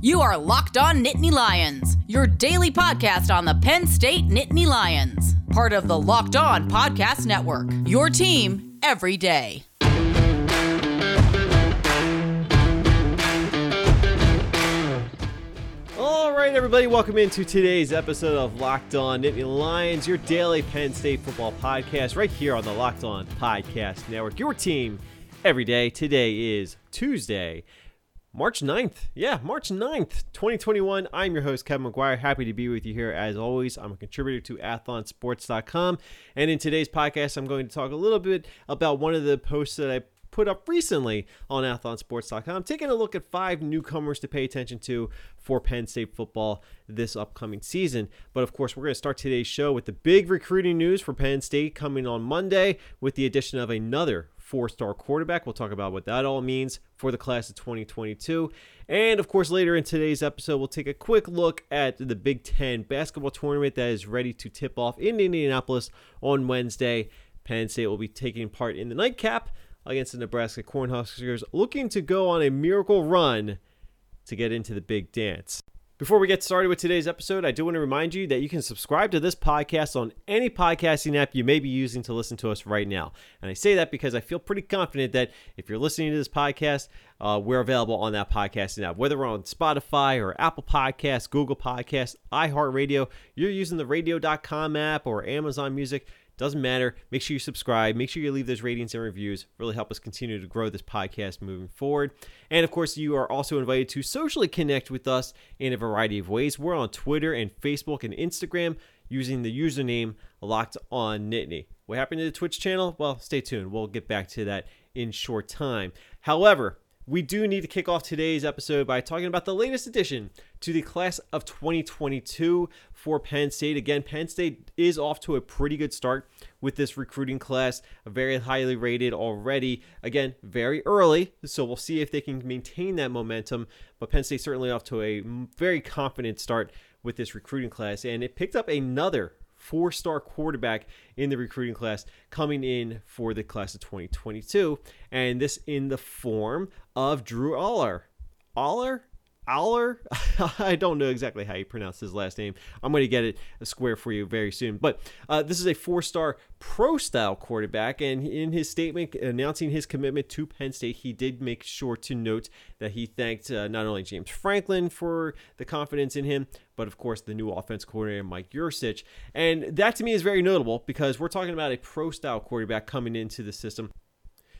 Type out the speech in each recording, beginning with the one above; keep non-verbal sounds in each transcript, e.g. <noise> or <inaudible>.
You are Locked On Nittany Lions, your daily podcast on the Penn State Nittany Lions, part of the Locked On Podcast Network. Your team every day. All right, everybody, welcome into today's episode of Locked On Nittany Lions, your daily Penn State football podcast, right here on the Locked On Podcast Network. Your team every day. Today is Tuesday, March 9th. Yeah, March 9th, 2021. I'm your host, Kevin McGuire. Happy to be with you here as always. I'm a contributor to athlonsports.com. And in today's podcast, I'm going to talk a little bit about one of the posts that I put up recently on athlonsports.com, taking a look at five newcomers to pay attention to for Penn State football this upcoming season. But of course, we're going to start today's show with the big recruiting news for Penn State coming on Monday with the addition of another four star quarterback. We'll talk about what that all means for the class of 2022. And of course, later in today's episode, we'll take a quick look at the Big Ten basketball tournament that is ready to tip off in Indianapolis on Wednesday. Penn State will be taking part in the nightcap against the Nebraska Cornhuskers, looking to go on a miracle run to get into the big dance. Before we get started with today's episode, I do want to remind you that you can subscribe to this podcast on any podcasting app you may be using to listen to us right now. And I say that because I feel pretty confident that if you're listening to this podcast, uh, we're available on that podcasting app. Whether we're on Spotify or Apple Podcasts, Google Podcasts, iHeartRadio, you're using the radio.com app or Amazon Music doesn't matter. Make sure you subscribe. Make sure you leave those ratings and reviews. Really help us continue to grow this podcast moving forward. And of course, you are also invited to socially connect with us in a variety of ways. We're on Twitter and Facebook and Instagram using the username Locked On Nittany. What happened to the Twitch channel? Well, stay tuned. We'll get back to that in short time. However, we do need to kick off today's episode by talking about the latest addition to the class of 2022 for Penn State. Again, Penn State is off to a pretty good start with this recruiting class, very highly rated already. Again, very early, so we'll see if they can maintain that momentum. But Penn State certainly off to a very confident start with this recruiting class, and it picked up another four star quarterback in the recruiting class coming in for the class of 2022. And this in the form of Drew Allar. Aller? Aller? <laughs> I don't know exactly how you pronounce his last name. I'm going to get it square for you very soon. But uh, this is a four star pro style quarterback. And in his statement announcing his commitment to Penn State, he did make sure to note that he thanked uh, not only James Franklin for the confidence in him, but of course the new offense coordinator, Mike Yurcich. And that to me is very notable because we're talking about a pro style quarterback coming into the system.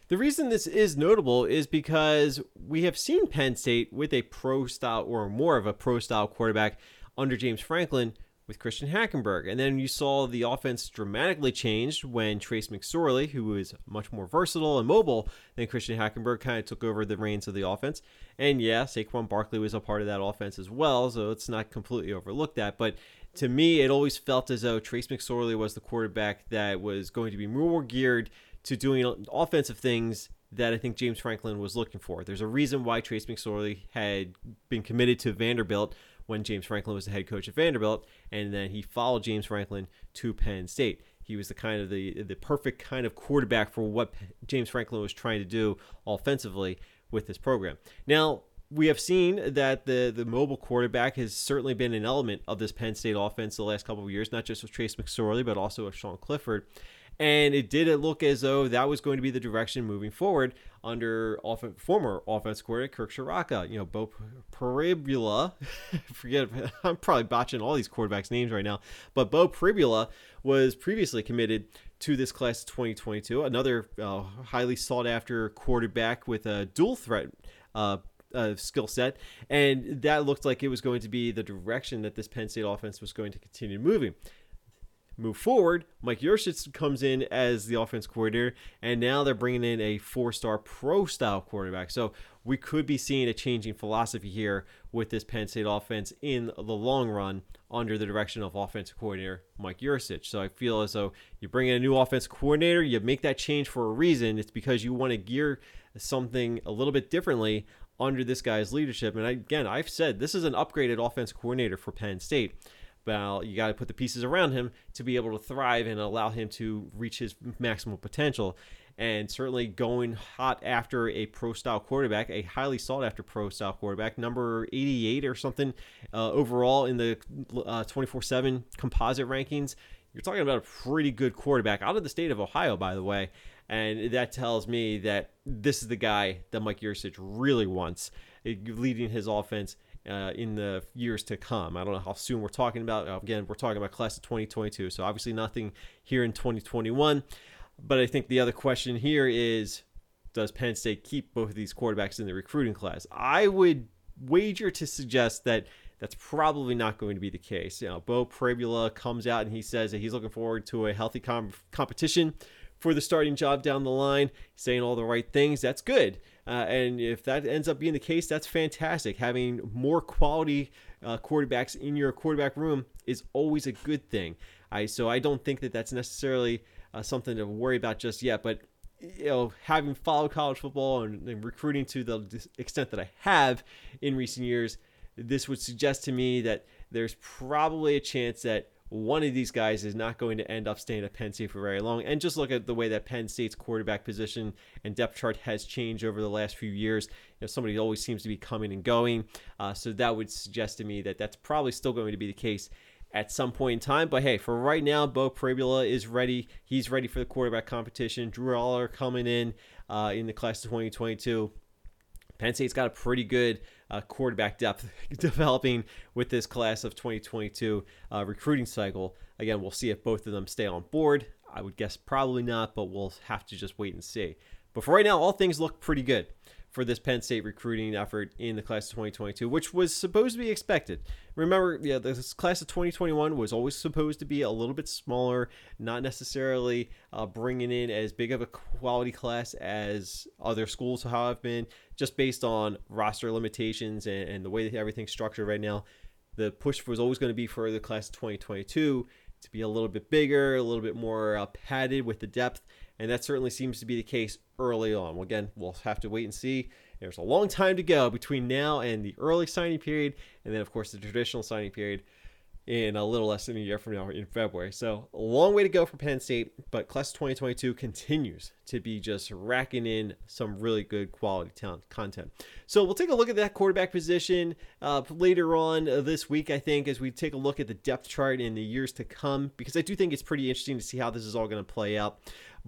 The reason this is notable is because we have seen Penn State with a pro style or more of a pro style quarterback under James Franklin with Christian Hackenberg. And then you saw the offense dramatically changed when Trace McSorley, who is much more versatile and mobile than Christian Hackenberg, kind of took over the reins of the offense. And yeah, Saquon Barkley was a part of that offense as well, so it's not completely overlooked that. But to me, it always felt as though Trace McSorley was the quarterback that was going to be more geared to doing offensive things that I think James Franklin was looking for. There's a reason why Trace McSorley had been committed to Vanderbilt when James Franklin was the head coach at Vanderbilt, and then he followed James Franklin to Penn State. He was the kind of the the perfect kind of quarterback for what James Franklin was trying to do offensively with this program. Now, we have seen that the the mobile quarterback has certainly been an element of this Penn State offense the last couple of years, not just with Trace McSorley, but also with Sean Clifford. And it did it look as though that was going to be the direction moving forward under off- former offense coordinator Kirk Ciarrocca. You know, Beau Pribula, <laughs> forget, I'm probably botching all these quarterbacks' names right now, but Beau Pribula was previously committed to this class 2022, another uh, highly sought after quarterback with a dual threat. Uh, uh, skill set, and that looked like it was going to be the direction that this Penn State offense was going to continue moving move forward, Mike Yurcich comes in as the offense coordinator, and now they're bringing in a four-star pro-style quarterback. So we could be seeing a changing philosophy here with this Penn State offense in the long run under the direction of offensive coordinator Mike Yurcich. So I feel as though you bring in a new offense coordinator, you make that change for a reason. It's because you want to gear something a little bit differently under this guy's leadership. And again, I've said this is an upgraded offense coordinator for Penn State. Well, you got to put the pieces around him to be able to thrive and allow him to reach his maximum potential. and certainly going hot after a pro style quarterback, a highly sought after pro style quarterback, number 88 or something uh, overall in the uh, 24 7 composite rankings. You're talking about a pretty good quarterback out of the state of Ohio, by the way. And that tells me that this is the guy that Mike Yurcich really wants, uh, leading his offense uh, in the years to come. I don't know how soon we're talking about. Again, we're talking about class of 2022, so obviously nothing here in 2021. But I think the other question here is does Penn State keep both of these quarterbacks in the recruiting class? I would wager to suggest that that's probably not going to be the case. You know, Beau Pribula comes out and he says that he's looking forward to a healthy com- competition for the starting job down the line, saying all the right things. That's good. Uh, and if that ends up being the case, that's fantastic. Having more quality uh, quarterbacks in your quarterback room is always a good thing. I so I don't think that that's necessarily uh, something to worry about just yet. But you know, having followed college football and, and recruiting to the extent that I have in recent years, this would suggest to me that there's probably a chance that one of these guys is not going to end up staying at Penn State for very long. And just look at the way that Penn State's quarterback position and depth chart has changed over the last few years. You know, somebody always seems to be coming and going. Uh, so that would suggest to me that that's probably still going to be the case at some point in time. But hey, for right now, Beau Pribula is ready. He's ready for the quarterback competition. Drew Allar coming in uh, in the class of 2022. Penn State's got a pretty good uh, quarterback depth <laughs> developing with this class of 2022 uh, recruiting cycle. Again, we'll see if both of them stay on board. I would guess probably not, but we'll have to just wait and see. But for right now, all things look pretty good for this Penn State recruiting effort in the class of 2022, which was supposed to be expected. Remember, yeah, this class of 2021 was always supposed to be a little bit smaller, not necessarily uh, bringing in as big of a quality class as other schools have been, just based on roster limitations and, and the way that everything's structured right now. The push was always going to be for the class of 2022 to be a little bit bigger, a little bit more uh, padded with the depth, and that certainly seems to be the case early on. Well, again, we'll have to wait and see. There's a long time to go between now and the early signing period, and then, of course, the traditional signing period in a little less than a year from now in February. So, a long way to go for Penn State, but class 2022 continues to be just racking in some really good quality talent content. So, we'll take a look at that quarterback position uh, later on this week, I think, as we take a look at the depth chart in the years to come, because I do think it's pretty interesting to see how this is all going to play out.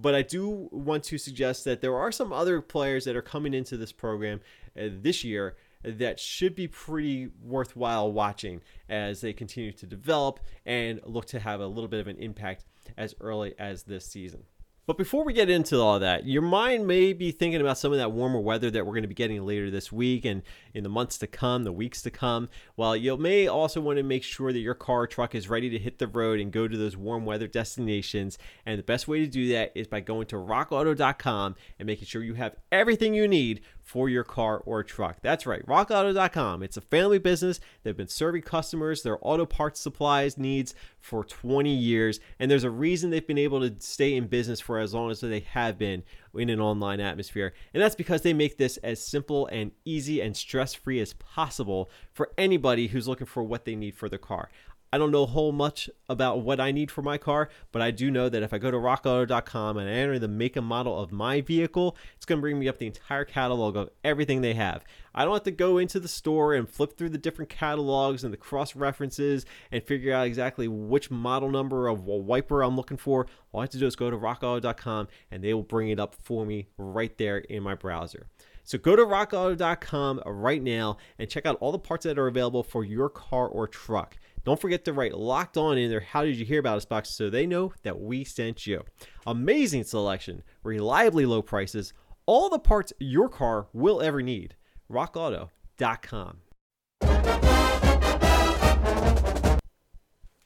But I do want to suggest that there are some other players that are coming into this program uh, this year that should be pretty worthwhile watching as they continue to develop and look to have a little bit of an impact as early as this season. But before we get into all that, your mind may be thinking about some of that warmer weather that we're going to be getting later this week and in the months to come, the weeks to come. Well, you may also want to make sure that your car or truck is ready to hit the road and go to those warm weather destinations. And the best way to do that is by going to rockauto.com and making sure you have everything you need for your car or truck. That's right, rockauto.com. It's a family business. They've been serving customers their auto parts supplies needs for 20 years, and there's a reason they've been able to stay in business for as long as they have been in an online atmosphere. And that's because they make this as simple and easy and stress-free as possible for anybody who's looking for what they need for their car. I don't know a whole much about what I need for my car, but I do know that if I go to rockauto.com and I enter the make and model of my vehicle, it's going to bring me up the entire catalog of everything they have. I don't have to go into the store and flip through the different catalogs and the cross references and figure out exactly which model number of wiper I'm looking for. All I have to do is go to rockauto.com and they will bring it up for me right there in my browser. So go to rockauto.com right now and check out all the parts that are available for your car or truck. Don't forget to write locked on in their How Did You Hear About Us box so they know that we sent you. Amazing selection, reliably low prices, all the parts your car will ever need. RockAuto.com.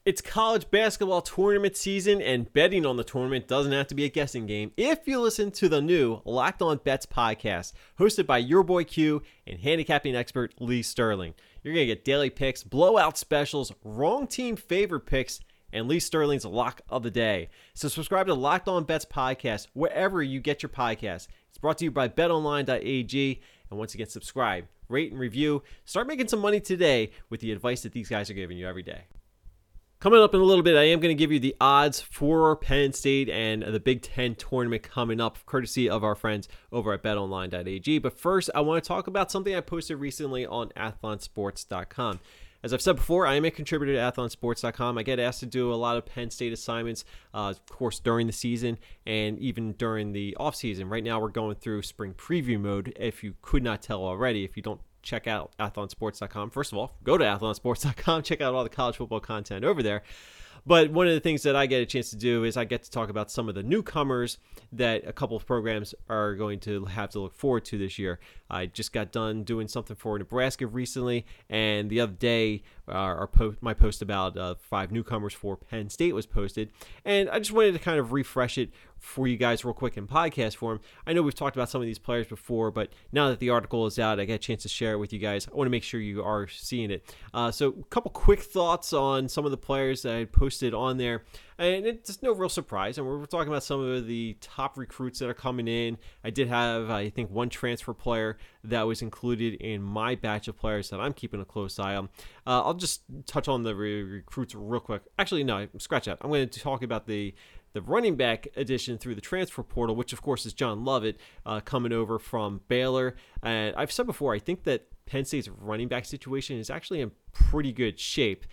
It's college basketball tournament season, and betting on the tournament doesn't have to be a guessing game if you listen to the new Locked On Bets podcast, hosted by your boy Q and handicapping expert Lee Sterling. You're going to get daily picks, blowout specials, wrong team favorite picks, and Lee Sterling's lock of the day. So subscribe to Locked On Bets podcast wherever you get your podcast. It's brought to you by betonline.ag. And once again, subscribe, rate, and review. Start making some money today with the advice that these guys are giving you every day. Coming up in a little bit, I am going to give you the odds for Penn State and the Big Ten tournament coming up, courtesy of our friends over at betonline.ag. But first, I want to talk about something I posted recently on athlonsports.com. As I've said before, I am a contributor to athlonsports.com. I get asked to do a lot of Penn State assignments, uh, of course, during the season and even during the offseason. Right now, we're going through spring preview mode. If you could not tell already, if you don't check out athlonsports.com, first of all, go to athlonsports.com, <laughs> check out all the college football content over there. But one of the things that I get a chance to do is I get to talk about some of the newcomers that a couple of programs are going to have to look forward to this year. I just got done doing something for Nebraska recently, and the other day, uh, our po- my post about uh, five newcomers for Penn State was posted, and I just wanted to kind of refresh it for you guys real quick in podcast form. I know we've talked about some of these players before, but now that the article is out, I get a chance to share it with you guys. I want to make sure you are seeing it. Uh, so, a couple quick thoughts on some of the players that I posted on there and it's no real surprise. And we're talking about some of the top recruits that are coming in. I did have, I think, one transfer player that was included in my batch of players that I'm keeping a close eye on. Uh, I'll just touch on the re- recruits real quick. Actually, no, scratch that. I'm going to talk about the the running back addition through the transfer portal, which of course is John Lovett uh, coming over from Baylor. And I've said before, I think that Penn State's running back situation is actually in pretty good shape.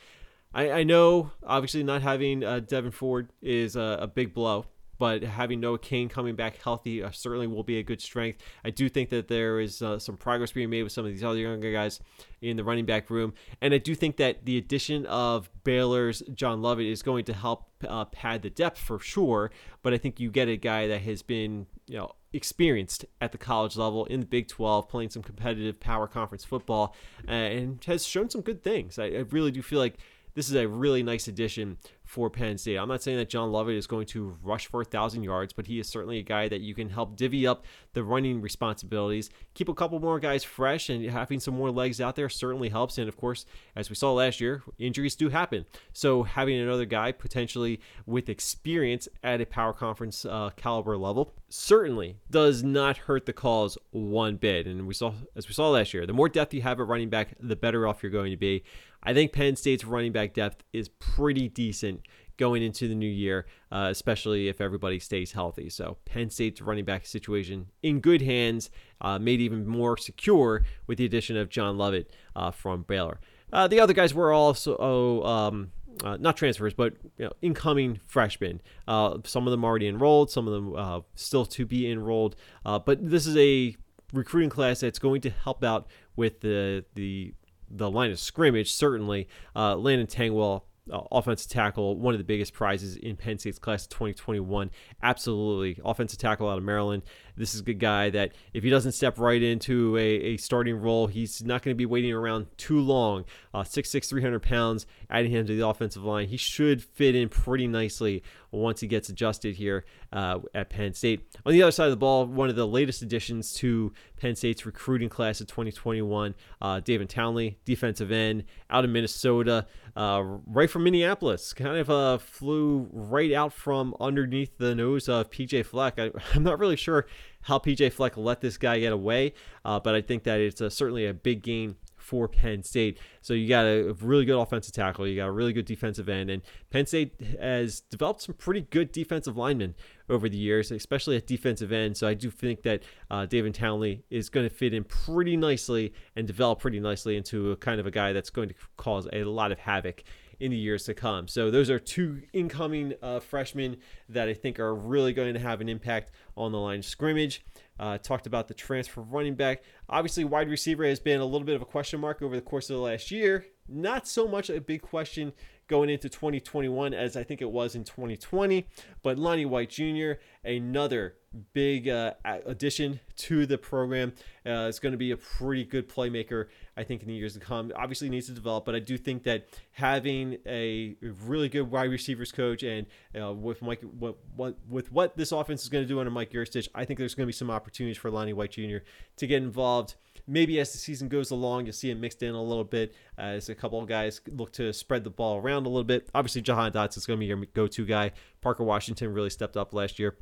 I, I know obviously not having uh, Devyn Ford is a, a, big blow, but having Noah Cain coming back healthy uh, certainly will be a good strength. I do think that there is uh, some progress being made with some of these other younger guys in the running back room, and I do think that the addition of Baylor's John Lovett is going to help uh, pad the depth for sure. But I think you get a guy that has been you know experienced at the college level in the Big 12, playing some competitive power conference football, uh, and has shown some good things. I, I really do feel like this is a really nice addition for Penn State. I'm not saying that John Lovett is going to rush for a thousand yards, but he is certainly a guy that you can help divvy up the running responsibilities, keep a couple more guys fresh, and having some more legs out there certainly helps. And of course, as we saw last year, injuries do happen. So having another guy potentially with experience at a power conference uh, caliber level certainly does not hurt the cause one bit. And we saw, as we saw last year, the more depth you have at running back, the better off you're going to be. I think Penn State's running back depth is pretty decent going into the new year, uh, especially if everybody stays healthy. So Penn State's running back situation in good hands, uh, made even more secure with the addition of John Lovett uh, from Baylor. Uh, the other guys were also oh, um, uh, not transfers, but you know, incoming freshmen. Uh, some of them already enrolled, some of them still to be enrolled. but this is a recruiting class that's going to help out with the the the line of scrimmage, certainly. Landon Tengwall, uh, offensive tackle, one of the biggest prizes in Penn State's class of 2021. Absolutely. Offensive tackle out of Maryland. This is a good guy that if he doesn't step right into a, a starting role, he's not going to be waiting around too long. Uh, 6'6, 300 pounds, adding him to the offensive line. He should fit in pretty nicely once he gets adjusted here uh, at Penn State. On the other side of the ball, one of the latest additions to Penn State's recruiting class of 2021, uh, David Townley, defensive end out of Minnesota, uh, right from Minneapolis, kind of uh, flew right out from underneath the nose of PJ Fleck. I, <laughs> am not really sure how PJ Fleck let this guy get away, uh, but I think that it's a, certainly a big gain for Penn State. So you got a really good offensive tackle, you got a really good defensive end, and Penn State has developed some pretty good defensive linemen over the years, especially at defensive end. So I do think that uh, David Townley is going to fit in pretty nicely and develop pretty nicely into a kind of a guy that's going to cause a lot of havoc in the years to come. So those are two incoming uh, freshmen that I think are really going to have an impact on the line scrimmage. Uh, talked about the transfer running back. Obviously, wide receiver has been a little bit of a question mark over the course of the last year. Not so much a big question going into 2021 as I think it was in 2020. But Lonnie White Jr., another big uh, addition to the program, uh, is going to be a pretty good playmaker, I think, in the years to come. Obviously, needs to develop, but I do think that having a really good wide receivers coach and uh, with Mike, what, what, with what this offense is going to do under Mike Yurcich, I think there's going to be some opportunities for Lonnie White Jr. to get involved maybe as the season goes along, you'll see it mixed in a little bit as a couple of guys look to spread the ball around a little bit. Obviously, Jahan Dotson is going to be your go to guy. Parker Washington really stepped up last year.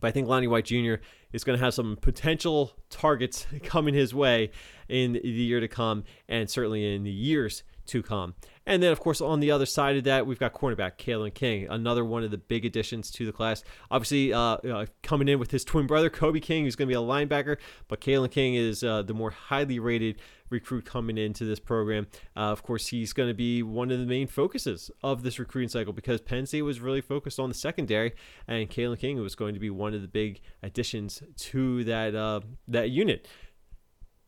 But I think Lonnie White Jr. is going to have some potential targets <laughs> coming his way in the year to come and certainly in the years to come. And then, of course, on the other side of that, we've got cornerback Kalen King, another one of the big additions to the class. Obviously, uh, uh, coming in with his twin brother, Kobe King, who's going to be a linebacker, but Kalen King is uh, the more highly rated recruit coming into this program. Uh, of course, he's going to be one of the main focuses of this recruiting cycle because Penn State was really focused on the secondary, and Kalen King was going to be one of the big additions to that uh, that unit.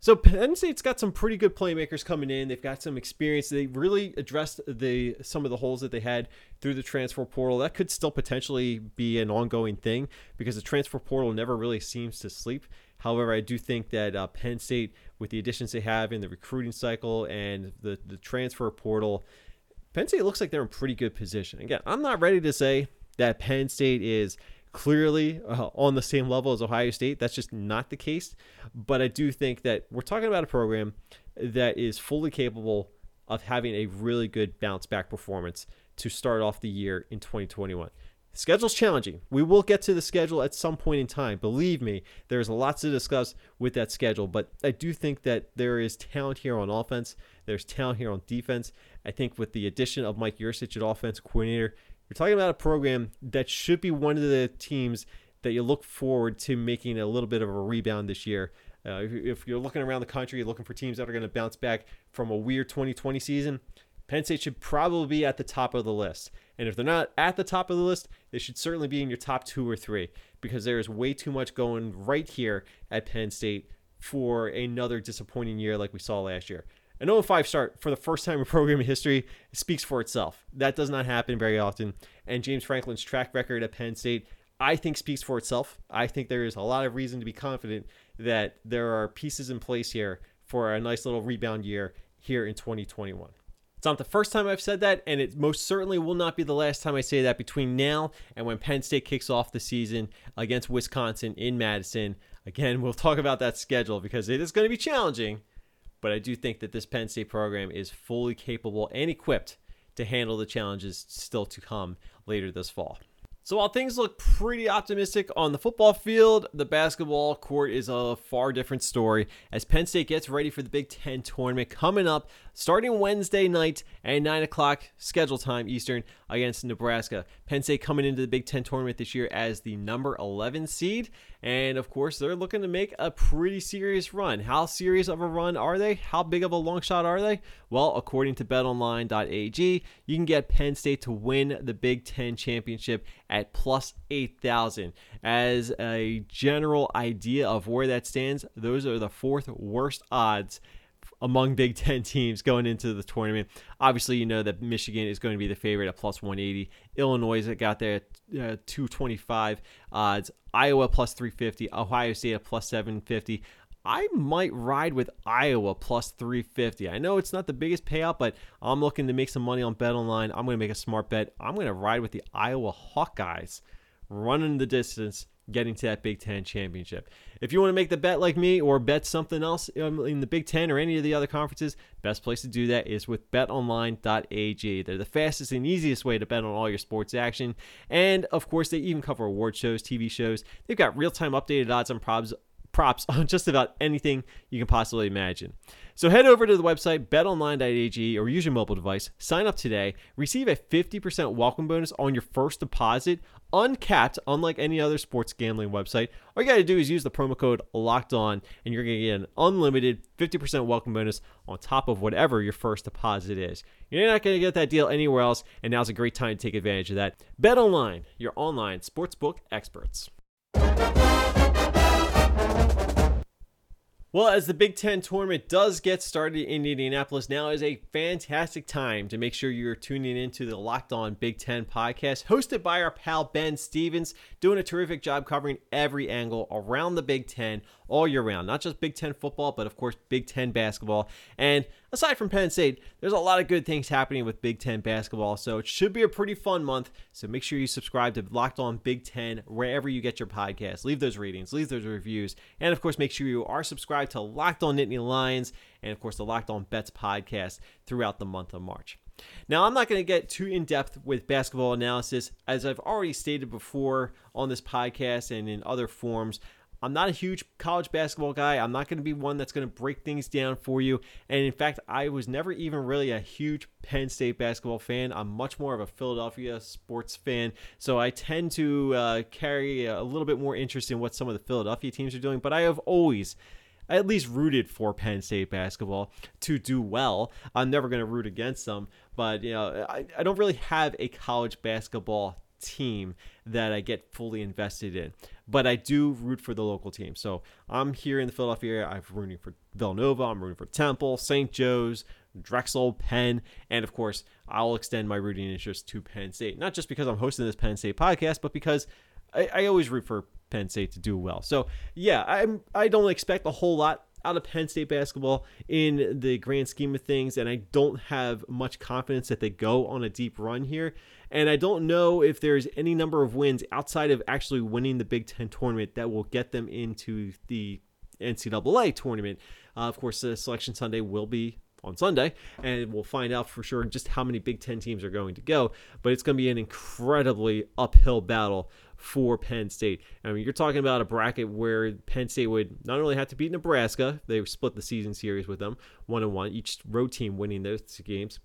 So Penn State's got some pretty good playmakers coming in. They've got some experience. They really addressed the some of the holes that they had through the transfer portal. That could still potentially be an ongoing thing because the transfer portal never really seems to sleep. However, I do think that uh, Penn State, with the additions they have in the recruiting cycle and the the transfer portal, Penn State looks like they're in pretty good position. Again, I'm not ready to say that Penn State is clearly uh, on the same level as Ohio State. That's just not the case. But I do think that we're talking about a program that is fully capable of having a really good bounce back performance to start off the year in 2021. The schedule's challenging. We will get to the schedule at some point in time. Believe me, there's lots to discuss with that schedule, but I do think that there is talent here on offense. There's talent here on defense. I think with the addition of Mike Yurcich at offense coordinator, you're talking about a program that should be one of the teams that you look forward to making a little bit of a rebound this year. Uh, if you're looking around the country, you're looking for teams that are going to bounce back from a weird 2020 season. Penn State should probably be at the top of the list. And if they're not at the top of the list, they should certainly be in your top two or three because there is way too much going right here at Penn State for another disappointing year like we saw last year. An 0 5 start for the first time in <laughs> program history speaks for itself. That does not happen very often. And James Franklin's track record at Penn State, I think, speaks for itself. I think there is a lot of reason to be confident that there are pieces in place here for a nice little rebound year here in 2021. It's not the first time I've said that, and it most certainly will not be the last time I say that between now and when Penn State kicks off the season against Wisconsin in Madison. Again, we'll talk about that schedule because it is going to be challenging but I do think that this Penn State program is fully capable and equipped to handle the challenges still to come later this fall. So while things look pretty optimistic on the football field, the basketball court is a far different story as Penn State gets ready for the Big Ten tournament coming up starting Wednesday night at 9 o'clock schedule time Eastern against Nebraska. Penn State coming into the Big Ten tournament this year as the number 11 seed. And of course, they're looking to make a pretty serious run. How serious of a run are they? How big of a long shot are they? Well, according to betonline.ag, you can get Penn State to win the Big Ten championship at plus 8,000. As a general idea of where that stands, those are the fourth worst odds among Big Ten teams going into the tournament. Obviously, you know that Michigan is going to be the favorite at plus 180. Illinois that got there at uh, 225 odds. Iowa plus 350. Ohio State at plus 750. I might ride with Iowa plus 350. I know it's not the biggest payout, but I'm looking to make some money on Bet Online. I'm going to make a smart bet. I'm going to ride with the Iowa Hawkeyes running the distance getting to that Big Ten championship. If you want to make the bet like me or bet something else in the Big Ten or any of the other conferences, best place to do that is with betonline.ag. They're the fastest and easiest way to bet on all your sports action. And of course, they even cover award shows, TV shows. They've got real time updated odds and props props <laughs> on just about anything you can possibly imagine. So head over to the website betonline.ag or use your mobile device, sign up today, receive a 50% welcome bonus on your first deposit, uncapped, unlike any other sports gambling website. All you got to do is use the promo code locked on, and you're going to get an unlimited 50% welcome bonus on top of whatever your first deposit is. You're not going to get that deal anywhere else, and now's a great time to take advantage of that. Bet Online, your online sportsbook experts. Well, as the Big Ten tournament does get started in Indianapolis, now is a fantastic time to make sure you're tuning into the Locked On Big Ten podcast, hosted by our pal Ben Stevens, doing a terrific job covering every angle around the Big Ten all year round. Not just Big Ten football, but of course Big Ten basketball. And aside from Penn State, there's a lot of good things happening with Big Ten basketball. So it should be a pretty fun month. So make sure you subscribe to Locked On Big Ten wherever you get your podcast. Leave those ratings, leave those reviews, and of course make sure you are subscribed to Locked On Nittany Lions and of course the Locked On Bets podcast throughout the month of March. Now, I'm not going to get too in depth with basketball analysis. As I've already stated before on this podcast and in other forms, I'm not a huge college basketball guy. I'm not going to be one that's going to break things down for you. And in fact, I was never even really a huge Penn State basketball fan. I'm much more of a Philadelphia sports fan. So I tend to uh, carry a little bit more interest in what some of the Philadelphia teams are doing. But I have always at least rooted for Penn State basketball to do well. I'm never going to root against them, but you know, I, I don't really have a college basketball team that I get fully invested in. But I do root for the local team. So I'm here in the Philadelphia area. I'm rooting for Villanova. I'm rooting for Temple, St. Joe's, Drexel, Penn, and of course, I'll extend my rooting interest to Penn State. Not just because I'm hosting this Penn State podcast, but because I, I always root for Penn State to do well. So yeah, I'm I don't expect a whole lot out of Penn State basketball in the grand scheme of things, and I don't have much confidence that they go on a deep run here. And I don't know if there's any number of wins outside of actually winning the Big Ten tournament that will get them into the NCAA tournament. Uh, of course, the Selection Sunday will be on Sunday, and we'll find out for sure just how many Big Ten teams are going to go. But it's going to be an incredibly uphill battle for Penn State. I mean, you're talking about a bracket where Penn State would not only have to beat Nebraska, they split the season series with them one and one, each road team winning those games.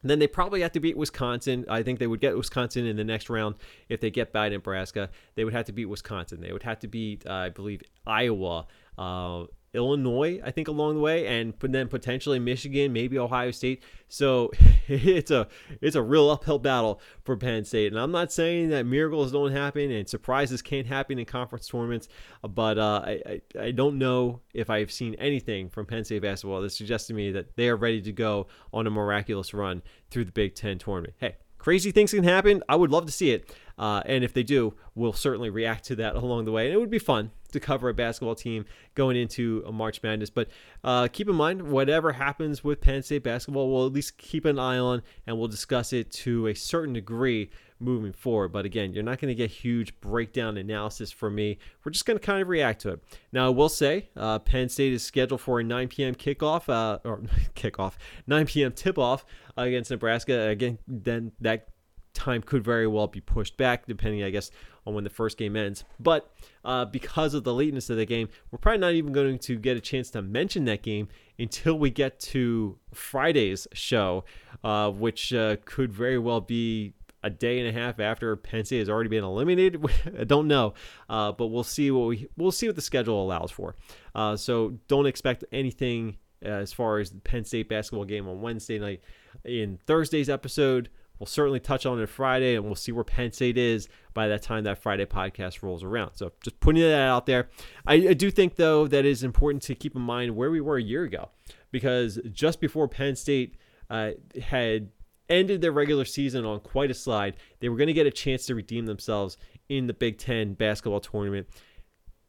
And then they probably have to beat Wisconsin. I think they would get Wisconsin in the next round if they get by Nebraska. They would have to beat Wisconsin. They would have to beat, uh, I believe, Iowa. Uh, Illinois, I think, along the way, and then potentially Michigan, maybe Ohio State. So <laughs> it's a it's a real uphill battle for Penn State. And I'm not saying that miracles don't happen and surprises can't happen in conference tournaments, but uh, I, I, don't know if I've seen anything from Penn State basketball that suggests to me that they are ready to go on a miraculous run through the Big Ten tournament. Hey, crazy things can happen. I would love to see it. Uh, and if they do, we'll certainly react to that along the way. And it would be fun to cover a basketball team going into a March Madness. But uh, keep in mind, whatever happens with Penn State basketball, we'll at least keep an eye on and we'll discuss it to a certain degree moving forward. But again, you're not going to get huge breakdown analysis from me. We're just going to kind of react to it. Now, I will say uh, Penn State is scheduled for a 9 p.m. kickoff, uh, or <laughs> kickoff, 9 p.m. tip off against Nebraska. Again, then that time could very well be pushed back, depending, I guess, on when the first game ends. But uh, because of the lateness of the game, we're probably not even going to get a chance to mention that game until we get to Friday's show, uh, which uh, could very well be a day and a half after Penn State has already been eliminated. <laughs> I don't know, uh, but we'll see what we we'll see what the schedule allows for. Uh, so don't expect anything as far as the Penn State basketball game on Wednesday night. In Thursday's episode, we'll certainly touch on it Friday, and we'll see where Penn State is by that time that Friday podcast rolls around. So just putting that out there. I, I do think though that is important to keep in mind where we were a year ago, because just before Penn State uh, had ended their regular season on quite a slide. They were going to get a chance to redeem themselves in the Big Ten basketball tournament.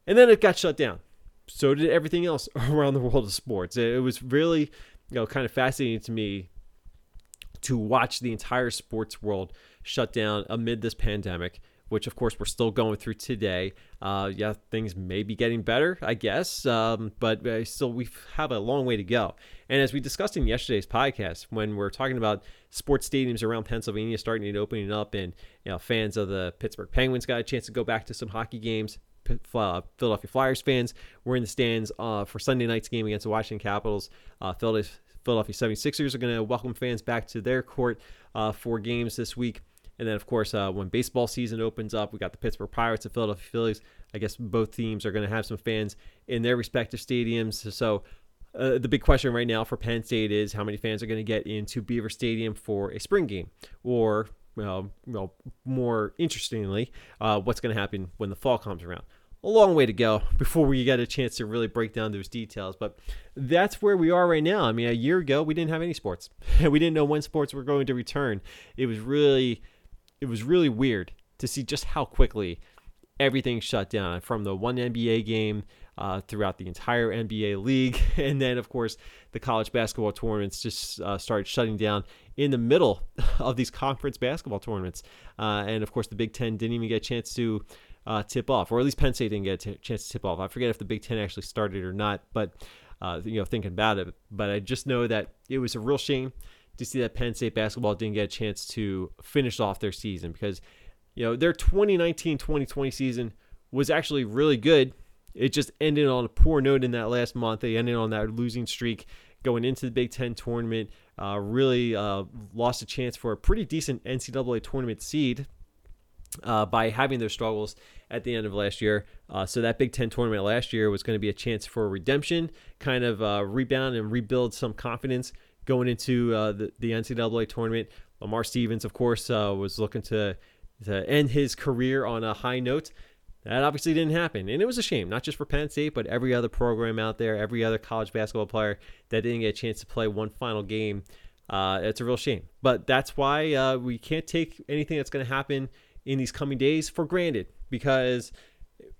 And then it got shut down. So did everything else <laughs> around the world of sports. It was really, you know, kind of fascinating to me to watch the entire sports world shut down amid this pandemic which of course we're still going through today. Uh, yeah, things may be getting better, I guess, um, but uh, still we have a long way to go. And as we discussed in yesterday's podcast, when we're talking about sports stadiums around Pennsylvania starting and opening up, and you know fans of the Pittsburgh Penguins got a chance to go back to some hockey games. Philadelphia Flyers fans were in the stands uh, for Sunday night's game against the Washington Capitals. Uh, Philadelphia, Philadelphia 76ers are going to welcome fans back to their court uh, for games this week. And then, of course, uh, when baseball season opens up, we got the Pittsburgh Pirates and Philadelphia Phillies. I guess both teams are going to have some fans in their respective stadiums. So, uh, the big question right now for Penn State is how many fans are going to get into Beaver Stadium for a spring game, or well, well more interestingly, uh, what's going to happen when the fall comes around. A long way to go before we get a chance to really break down those details, but that's where we are right now. I mean, a year ago we didn't have any sports. <laughs> we didn't know when sports were going to return. It was really it was really weird to see just how quickly everything shut down from the one NBA game uh, throughout the entire NBA league. <laughs> And then, of course, the college basketball tournaments just uh, started shutting down in the middle <laughs> of these conference basketball tournaments. Uh, and of course, the Big Ten didn't even get a chance to uh, tip off, or at least Penn State didn't get a t- chance to tip off. I forget if the Big Ten actually started or not, but, uh, you know, thinking about it. But I just know that it was a real shame to see that Penn State basketball didn't get a chance to finish off their season because, you know, their 2019 2020 season was actually really good it just ended on a poor note in that last month. They ended on that losing streak going into the Big Ten tournament. Uh, really uh, lost a chance for a pretty decent NCAA tournament seed uh, by having their struggles at the end of last year. Uh, so that Big Ten tournament last year was going to be a chance for redemption, kind of uh, rebound and rebuild some confidence going into uh, the, the NCAA tournament. Lamar Stevens, of course, uh, was looking to to end his career on a high note. That obviously didn't happen, and it was a shame, not just for Penn State, but every other program out there, every other college basketball player that didn't get a chance to play one final game. Uh, it's a real shame, but that's why we can't take anything that's going to happen in these coming days for granted because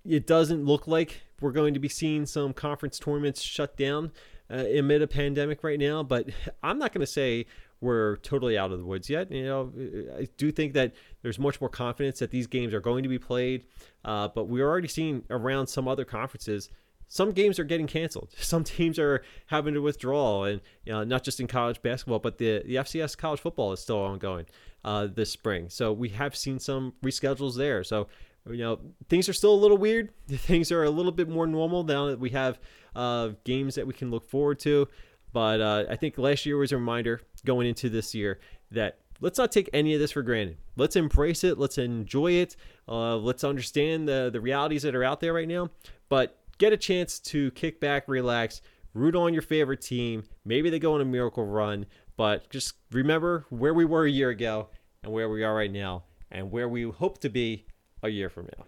it doesn't look like we're going to be seeing some conference tournaments shut down uh, amid a pandemic right now. But I'm not going to say we're totally out of the woods yet. You know, I do think that there's much more confidence that these games are going to be played. Uh, but we're already seeing around some other conferences some games are getting canceled. <laughs> Some teams are having to withdraw, and you know, not just in college basketball, but the the FCS college football is still ongoing uh, this spring. So we have seen some reschedules there. So you know things are still a little weird. <laughs> Things are a little bit more normal now that we have uh, games that we can look forward to. But uh, I think last year was a reminder going into this year that let's not take any of this for granted. Let's embrace it. Let's enjoy it. Uh, let's understand the the realities that are out there right now. But get a chance to kick back, relax, root on your favorite team. Maybe they go on a miracle run, but just remember where we were a year ago and where we are right now and where we hope to be a year from now.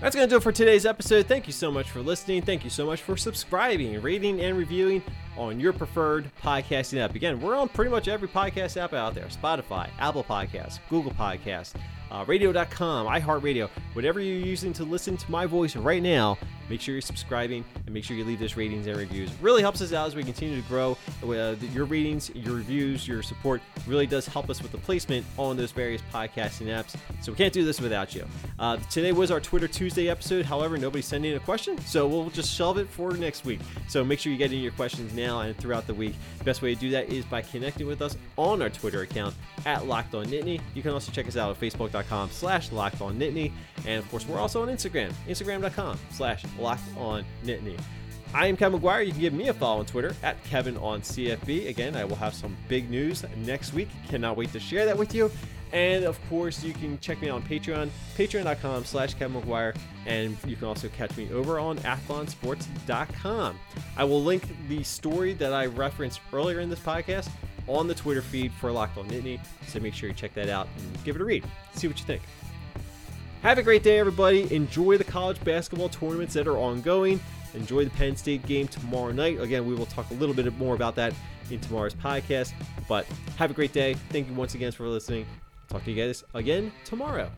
That's going to do it for today's episode. Thank you so much for listening. Thank you so much for subscribing, rating, and reviewing on your preferred podcasting app. Again, we're on pretty much every podcast app out there Spotify, Apple Podcasts, Google Podcasts, uh, radio.com, iHeartRadio, whatever you're using to listen to my voice right now, make sure you're subscribing and make sure you leave those ratings and reviews. It really helps us out as we continue to grow. Uh, your ratings, your reviews, your support really does help us with the placement on those various podcasting apps. So we can't do this without you. Uh, today was our Twitter Tuesday episode. However, nobody sent in a question, so we'll just shelve it for next week. So make sure you get in your questions now and throughout the week. The best way to do that is by connecting with us on our Twitter account at Locked On Nittany. You can also check us out at Facebook.com slash Locked On Nittany. And of course, we're also on Instagram, Instagram.com slash Locked On Nittany. I am Kevin McGuire. You can give me a follow on Twitter at Kevin on CFB. Again, I will have some big news next week. Cannot wait to share that with you. And of course, you can check me out on Patreon, patreon.com slash Kevin McGuire. And you can also catch me over on athlonsports.com. I will link the story that I referenced earlier in this podcast on the Twitter feed for Locked on Nittany. So make sure you check that out and give it a read. See what you think. Have a great day, everybody. Enjoy the college basketball tournaments that are ongoing. Enjoy the Penn State game tomorrow night. Again, we will talk a little bit more about that in tomorrow's podcast. But have a great day. Thank you once again for listening. Talk to you guys again tomorrow.